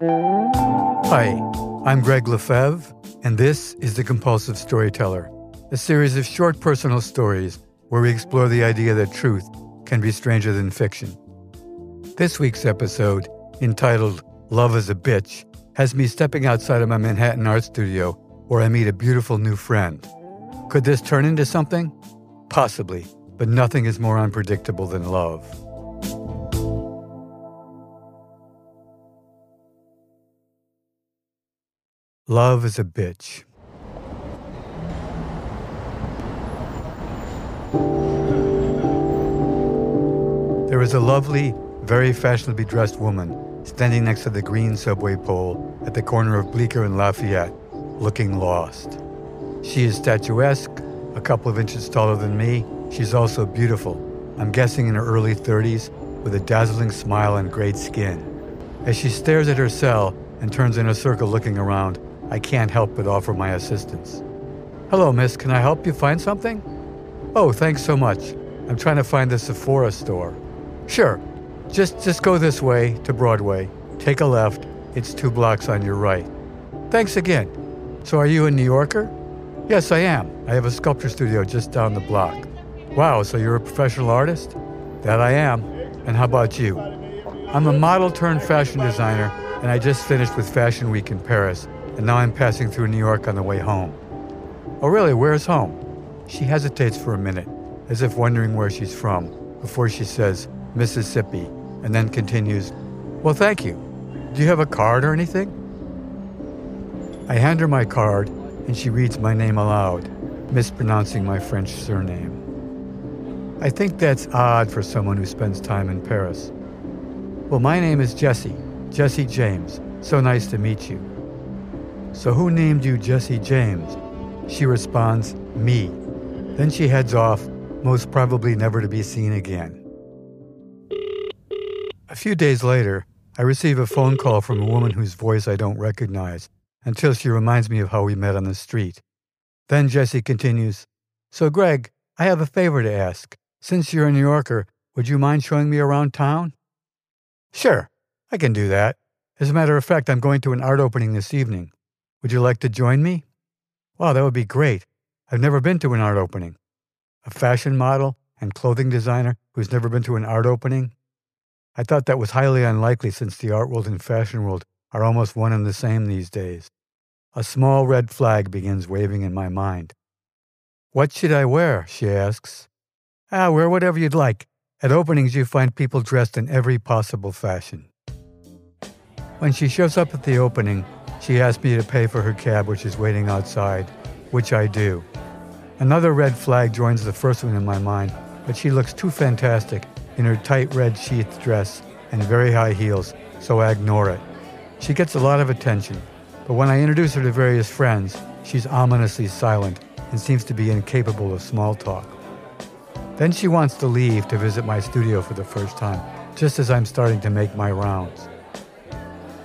Hi, I'm Gregg Lefevre, and this is The Compulsive Storyteller, a series of short personal stories where we explore the idea that truth can be stranger than fiction. This week's episode, entitled Love is a Bitch, has me stepping outside of my Manhattan art studio where I meet a beautiful new friend. Could this turn into something? Possibly, but nothing is more unpredictable than love. Love is a bitch. There is a lovely, very fashionably dressed woman standing next to the green subway pole at the corner of Bleecker and Lafayette, looking lost. She is statuesque, a couple of inches taller than me. She's also beautiful, I'm guessing in her early 30s, with a dazzling smile and great skin. As she stares at her cell and turns in a circle looking around, I can't help but offer my assistance. Hello, miss, can I help you find something? Oh, thanks so much. I'm trying to find the Sephora store. Sure. Just just go this way to Broadway. Take a left. It's two blocks on your right. Thanks again. So are you a New Yorker? Yes, I am. I have a sculpture studio just down the block. Wow, so you're a professional artist? That I am. And how about you? I'm a model turned fashion designer, and I just finished with Fashion Week in Paris, and now I'm passing through New York on the way home. Oh, really? Where's home? She hesitates for a minute, as if wondering where she's from, before she says, Mississippi, and then continues, Well, thank you. Do you have a card or anything? I hand her my card, and she reads my name aloud, mispronouncing my French surname. I think that's odd for someone who spends time in Paris. Well, my name is Jesse, Jesse James. So nice to meet you. So, who named you Jesse James? She responds, Me. Then she heads off, most probably never to be seen again. A few days later, I receive a phone call from a woman whose voice I don't recognize until she reminds me of how we met on the street. Then Jesse continues, So, Gregg, I have a favor to ask. Since you're a New Yorker, would you mind showing me around town? Sure, I can do that. As a matter of fact, I'm going to an art opening this evening. Would you like to join me? Wow, that would be great. I've never been to an art opening. A fashion model and clothing designer who's never been to an art opening? I thought that was highly unlikely since the art world and fashion world are almost one and the same these days. A small red flag begins waving in my mind. What should I wear? she asks. Ah, wear whatever you'd like. At openings, you find people dressed in every possible fashion. When she shows up at the opening, she asks me to pay for her cab, which is waiting outside, which I do. Another red flag joins the first one in my mind, but she looks too fantastic in her tight red sheath dress and very high heels, so I ignore it. She gets a lot of attention, but when I introduce her to various friends, she's ominously silent and seems to be incapable of small talk. Then she wants to leave to visit my studio for the first time, just as I'm starting to make my rounds.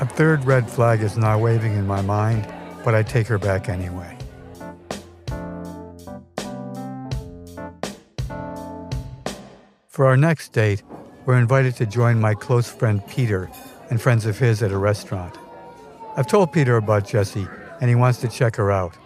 A third red flag is now waving in my mind, but I take her back anyway. For our next date, we're invited to join my close friend Peter and friends of his at a restaurant. I've told Peter about Jessie, and he wants to check her out.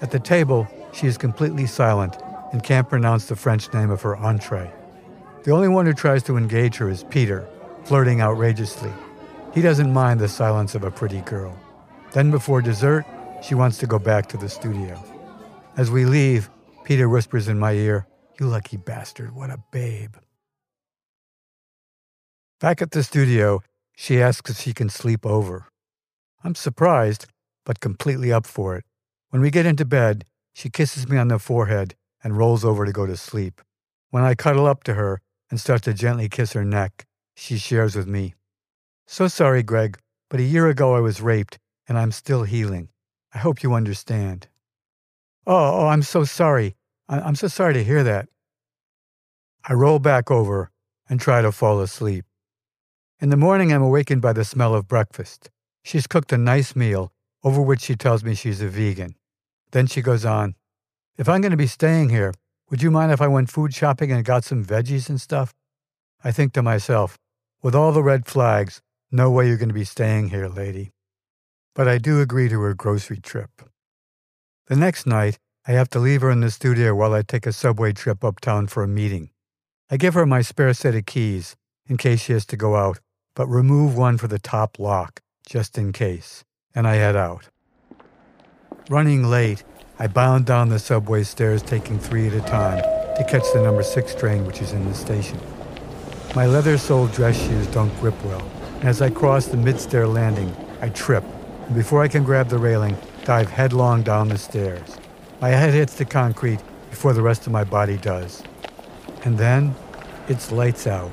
At the table, she is completely silent and can't pronounce the French name of her entree. The only one who tries to engage her is Peter, flirting outrageously. He doesn't mind the silence of a pretty girl. Then, before dessert, she wants to go back to the studio. As we leave, Peter whispers in my ear, You lucky bastard, what a babe. Back at the studio, she asks if she can sleep over. I'm surprised, but completely up for it. When we get into bed, she kisses me on the forehead and rolls over to go to sleep. When I cuddle up to her and start to gently kiss her neck, she shares with me. So sorry, Gregg, but a year ago I was raped and I'm still healing. I hope you understand. Oh, oh, I'm so sorry. I- I'm so sorry to hear that. I roll back over and try to fall asleep. In the morning, I'm awakened by the smell of breakfast. She's cooked a nice meal, over which she tells me she's a vegan. Then she goes on, If I'm going to be staying here, would you mind if I went food shopping and got some veggies and stuff? I think to myself, with all the red flags, No way you're going to be staying here, lady. But I do agree to her grocery trip. The next night, I have to leave her in the studio while I take a subway trip uptown for a meeting. I give her my spare set of keys in case she has to go out, but remove one for the top lock, just in case, and I head out. Running late, I bound down the subway stairs, taking three at a time to catch the number six train, which is in the station. My leather soled dress shoes don't grip well, as I cross the mid stair landing, I trip, and before I can grab the railing, dive headlong down the stairs. My head hits the concrete before the rest of my body does. And then it's lights out.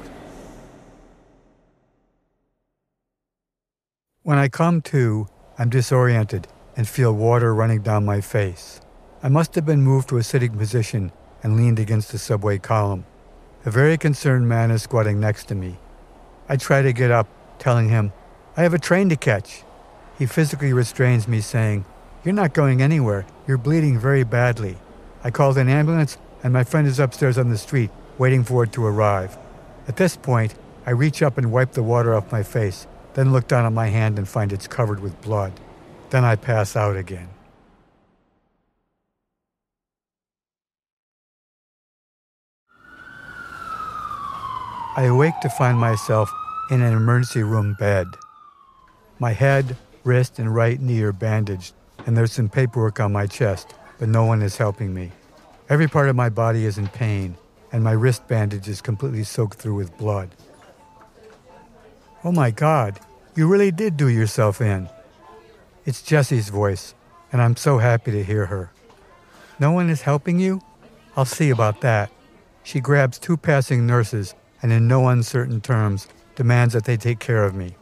When I come to, I'm disoriented and feel water running down my face. I must have been moved to a sitting position and leaned against the subway column. A very concerned man is squatting next to me. I try to get up, telling him, I have a train to catch. He physically restrains me, saying, You're not going anywhere. You're bleeding very badly. I called an ambulance, and my friend is upstairs on the street, waiting for it to arrive. At this point, I reach up and wipe the water off my face, then look down at my hand and find it's covered with blood. Then I pass out again. I awake to find myself in an emergency room bed. My head, wrist, and right knee are bandaged, and there's some paperwork on my chest, but no one is helping me. Every part of my body is in pain, and my wrist bandage is completely soaked through with blood. Oh my God, you really did do yourself in. It's Jessie's voice, and I'm so happy to hear her. No one is helping you? I'll see about that. She grabs two passing nurses and, in no uncertain terms, demands that they take care of me.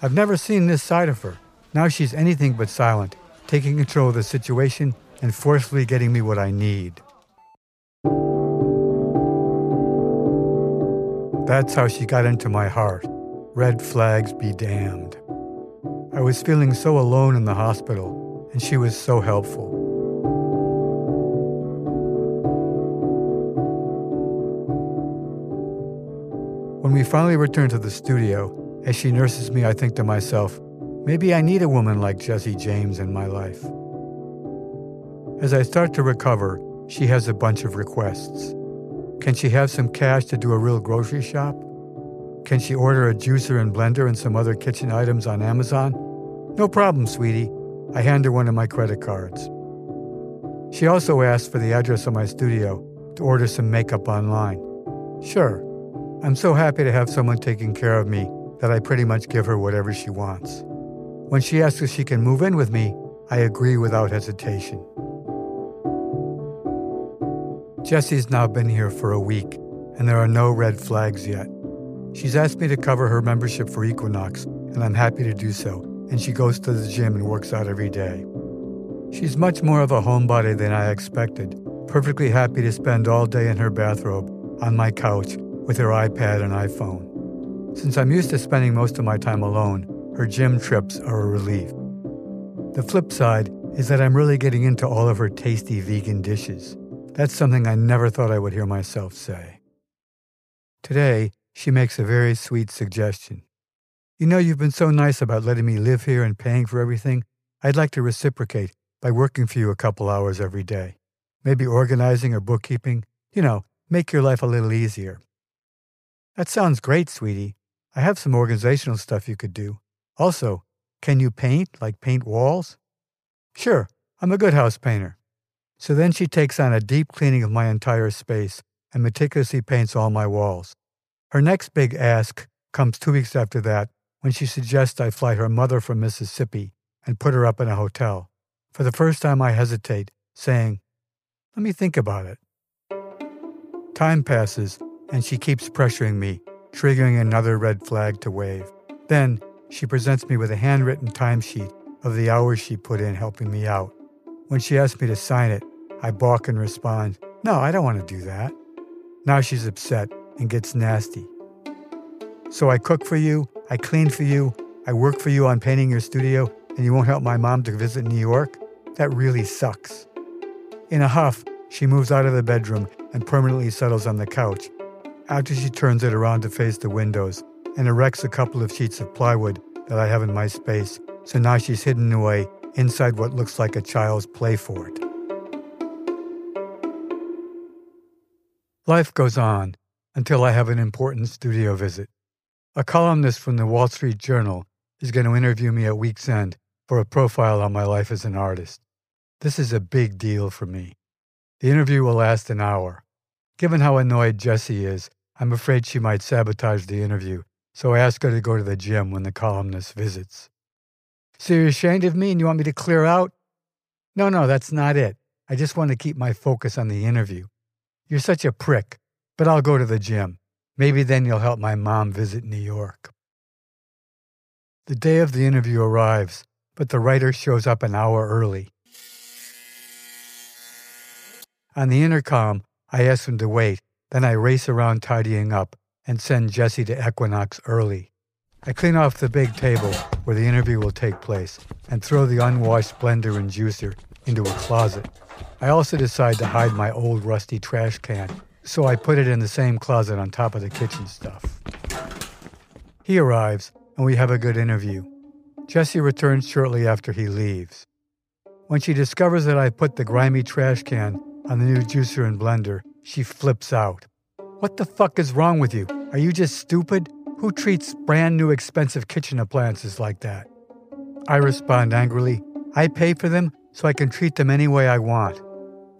I've never seen this side of her. Now she's anything but silent, taking control of the situation and forcefully getting me what I need. That's how she got into my heart. Red flags be damned. I was feeling so alone in the hospital, and she was so helpful. We finally return to the studio, as she nurses me, I think to myself, maybe I need a woman like Jessie James in my life. As I start to recover, she has a bunch of requests. Can she have some cash to do a real grocery shop? Can she order a juicer and blender and some other kitchen items on Amazon? No problem, sweetie. I hand her one of my credit cards. She also asks for the address of my studio to order some makeup online. Sure. I'm so happy to have someone taking care of me that I pretty much give her whatever she wants. When she asks if she can move in with me, I agree without hesitation. Jessie's now been here for a week, and there are no red flags yet. She's asked me to cover her membership for Equinox, and I'm happy to do so and she goes to the gym and works out every day. She's much more of a homebody than I expected, perfectly happy to spend all day in her bathrobe on my couch with her iPad and iPhone. Since I'm used to spending most of my time alone, her gym trips are a relief. The flip side is that I'm really getting into all of her tasty vegan dishes. That's something I never thought I would hear myself say. Today, she makes a very sweet suggestion. You know, you've been so nice about letting me live here and paying for everything. I'd like to reciprocate by working for you a couple hours every day. Maybe organizing or bookkeeping. You know, make your life a little easier. That sounds great, sweetie. I have some organizational stuff you could do. Also, can you paint, like paint walls? Sure, I'm a good house painter. So then she takes on a deep cleaning of my entire space and meticulously paints all my walls. Her next big ask comes two weeks after that when she suggests I fly her mother from Mississippi and put her up in a hotel. For the first time, I hesitate, saying, Let me think about it. Time passes, and she keeps pressuring me, triggering another red flag to wave. Then she presents me with a handwritten timesheet of the hours she put in helping me out. When she asks me to sign it, I balk and respond, No, I don't want to do that. Now she's upset and gets nasty. So I cook for you, I clean for you, I work for you on painting your studio, and you won't help my mom to visit New York? That really sucks. In a huff, she moves out of the bedroom and permanently settles on the couch. After she turns it around to face the windows and erects a couple of sheets of plywood that I have in my space, so now she's hidden away inside what looks like a child's play fort. Life goes on until I have an important studio visit. A columnist from the Wall Street Journal is going to interview me at week's end for a profile on my life as an artist. This is a big deal for me. The interview will last an hour. Given how annoyed Jesse is, I'm afraid she might sabotage the interview, so I ask her to go to the gym when the columnist visits. So you're ashamed of me and you want me to clear out? No, no, that's not it. I just want to keep my focus on the interview. You're such a prick, but I'll go to the gym. Maybe then you'll help my mom visit New York. The day of the interview arrives, but the writer shows up an hour early. On the intercom, I ask him to wait, then I race around tidying up and send Jesse to Equinox early. I clean off the big table where the interview will take place and throw the unwashed blender and juicer into a closet. I also decide to hide my old rusty trash can, so I put it in the same closet on top of the kitchen stuff. He arrives, and we have a good interview. Jessie returns shortly after he leaves. When she discovers that I put the grimy trash can on the new juicer and blender, she flips out. What the fuck is wrong with you? Are you just stupid? Who treats brand new expensive kitchen appliances like that? I respond angrily. I pay for them so I can treat them any way I want.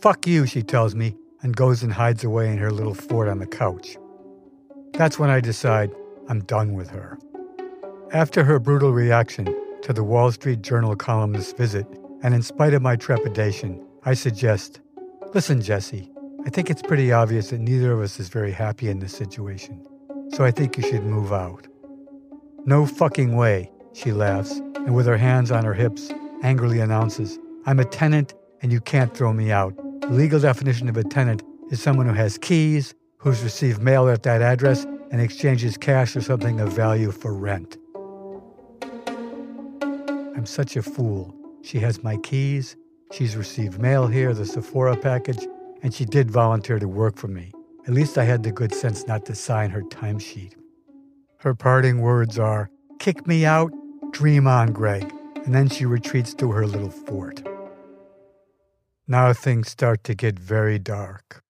Fuck you, she tells me, and goes and hides away in her little fort on the couch. That's when I decide I'm done with her. After her brutal reaction to the Wall Street Journal columnist's visit, and in spite of my trepidation, I suggest Listen, Jessie, I think it's pretty obvious that neither of us is very happy in this situation, so I think you should move out. No fucking way, she laughs, and with her hands on her hips, angrily announces, I'm a tenant and you can't throw me out. The legal definition of a tenant is someone who has keys, who's received mail at that address, and exchanges cash or something of value for rent. I'm such a fool. She has my keys, she's received mail here, the Sephora package, and she did volunteer to work for me. At least I had the good sense not to sign her timesheet. Her parting words are, Kick me out, dream on, Gregg, and then she retreats to her little fort. Now things start to get very dark.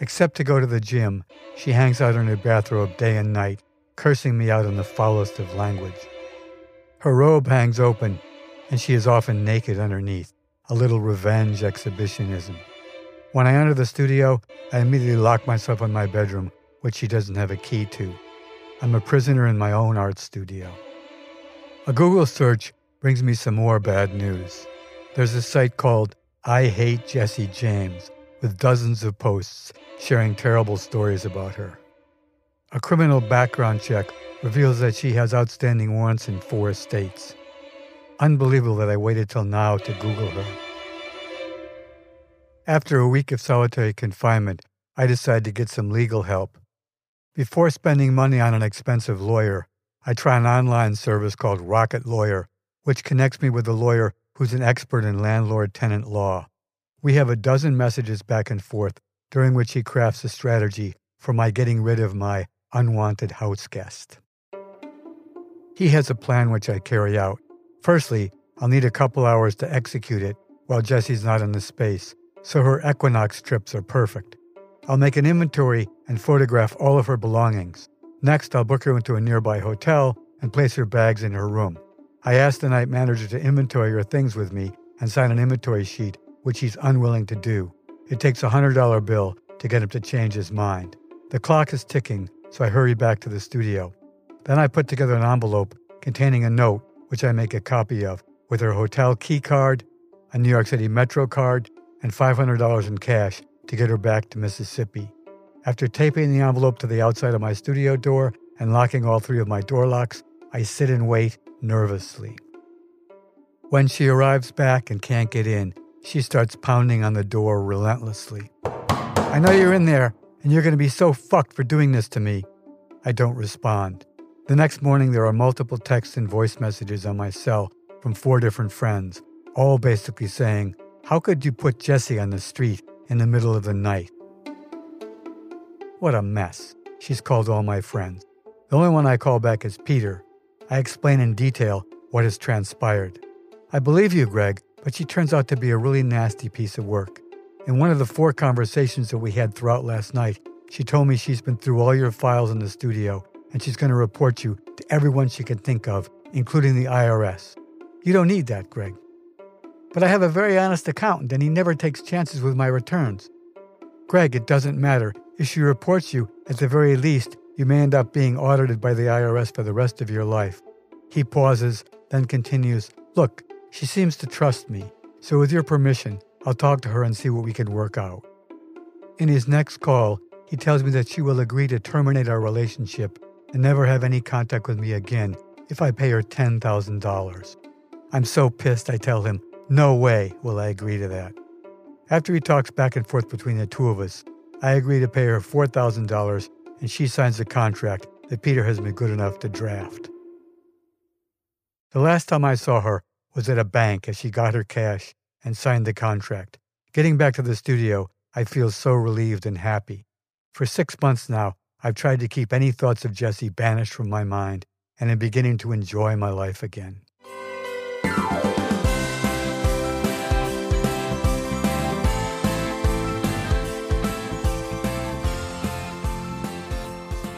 Except to go to the gym, she hangs out in her bathrobe day and night, cursing me out in the foulest of language. Her robe hangs open, and she is often naked underneath, a little revenge exhibitionism. When I enter the studio, I immediately lock myself in my bedroom, which she doesn't have a key to. I'm a prisoner in my own art studio. A Google search brings me some more bad news. There's a site called I Hate Jesse James with dozens of posts sharing terrible stories about her. A criminal background check reveals that she has outstanding warrants in four states. Unbelievable that I waited till now to Google her. After a week of solitary confinement, I decided to get some legal help. Before spending money on an expensive lawyer, I try an online service called Rocket Lawyer, which connects me with a lawyer who's an expert in landlord tenant law. We have a dozen messages back and forth, during which he crafts a strategy for my getting rid of my unwanted house guest. He has a plan which I carry out. Firstly, I'll need a couple hours to execute it while Jessie's not in the space, so her Equinox trips are perfect. I'll make an inventory and photograph all of her belongings. Next, I'll book her into a nearby hotel and place her bags in her room. I asked the night manager to inventory her things with me and sign an inventory sheet, which he's unwilling to do. It takes a $100 bill to get him to change his mind. The clock is ticking, so I hurry back to the studio. Then I put together an envelope containing a note, which I make a copy of, with her hotel key card, a New York City Metro card, and $500 in cash to get her back to Mississippi. After taping the envelope to the outside of my studio door and locking all three of my door locks, I sit and wait nervously. When she arrives back and can't get in, she starts pounding on the door relentlessly. I know you're in there, and you're going to be so fucked for doing this to me. I don't respond. The next morning, there are multiple text and voice messages on my cell from four different friends, all basically saying, How could you put Jessie on the street in the middle of the night? What a mess. she's called all my friends. The only one I call back is Peter. I explain in detail what has transpired. I believe you, Gregg, but she turns out to be a really nasty piece of work. In one of the four conversations that we had throughout last night, she told me she's been through all your files in the studio and she's going to report you to everyone she can think of, including the IRS. You don't need that, Gregg. But I have a very honest accountant and he never takes chances with my returns. Gregg, it doesn't matter. If she reports you, at the very least, you may end up being audited by the IRS for the rest of your life. He pauses, then continues Look, she seems to trust me, so with your permission, I'll talk to her and see what we can work out. In his next call, he tells me that she will agree to terminate our relationship and never have any contact with me again if I pay her $10,000. I'm so pissed, I tell him, no way will I agree to that. After he talks back and forth between the two of us, I agree to pay her $4,000 and she signs the contract that Peter has been good enough to draft. The last time I saw her was at a bank as she got her cash and signed the contract. Getting back to the studio, I feel so relieved and happy. For six months now, I've tried to keep any thoughts of Jesse banished from my mind and am beginning to enjoy my life again.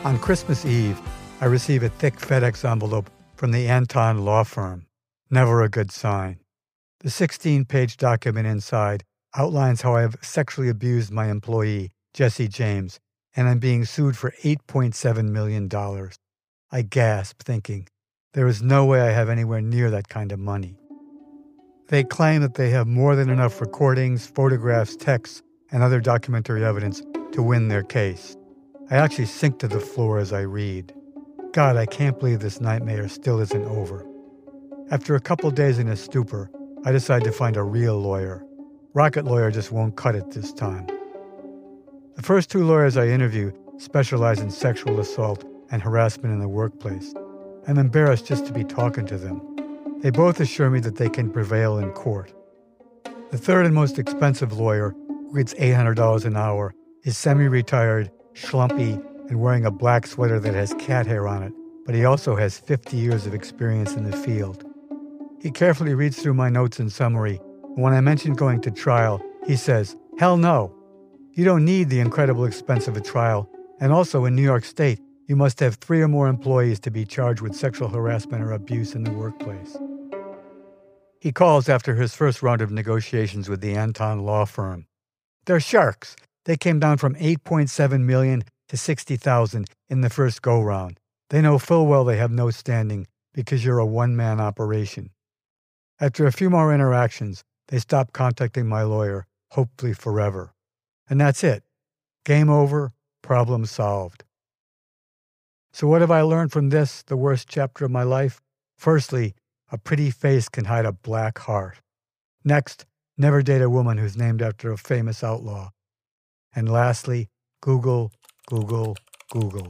On Christmas Eve, I receive a thick FedEx envelope from the Anton Law Firm. Never a good sign. The 16 page document inside outlines how I have sexually abused my employee, Jesse James, and I'm being sued for $8.7 million. I gasp, thinking, there is no way I have anywhere near that kind of money. They claim that they have more than enough recordings, photographs, texts, and other documentary evidence to win their case. I actually sink to the floor as I read. God, I can't believe this nightmare still isn't over. After a couple days in a stupor, I decide to find a real lawyer. Rocket Lawyer just won't cut it this time. The first two lawyers I interview specialize in sexual assault and harassment in the workplace. I'm embarrassed just to be talking to them. They both assure me that they can prevail in court. The third and most expensive lawyer, who gets $800 an hour, is semi retired schlumpy, and wearing a black sweater that has cat hair on it, but he also has 50 years of experience in the field. He carefully reads through my notes and summary. When I mention going to trial, he says, Hell no. You don't need the incredible expense of a trial. And also in New York State, you must have three or more employees to be charged with sexual harassment or abuse in the workplace. He calls after his first round of negotiations with the Anton law firm. They're sharks. They came down from 8.7 million to 60,000 in the first go round. They know full well they have no standing because you're a one man operation. After a few more interactions, they stop contacting my lawyer, hopefully forever. And that's it. Game over, problem solved. So, what have I learned from this, the worst chapter of my life? Firstly, a pretty face can hide a black heart. Next, never date a woman who's named after a famous outlaw. And lastly, Google, Google, Google.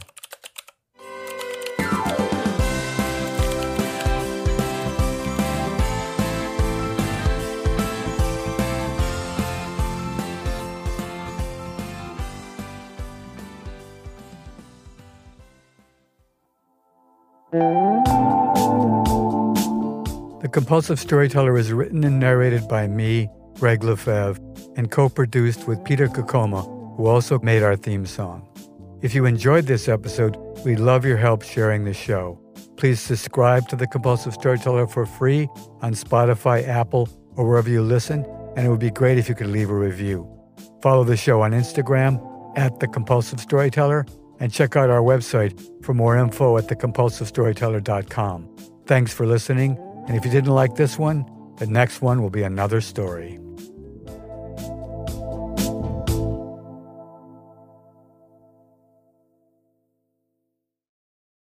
Compulsive Storyteller is written and narrated by me, Gregg Lefevre, and co produced with Peter Kokoma, who also made our theme song. If you enjoyed this episode, we'd love your help sharing the show. Please subscribe to The Compulsive Storyteller for free on Spotify, Apple, or wherever you listen, and it would be great if you could leave a review. Follow the show on Instagram at The Compulsive Storyteller and check out our website for more info at thecompulsivestoryteller.com. Thanks for listening, and if you didn't like this one, the next one will be another story.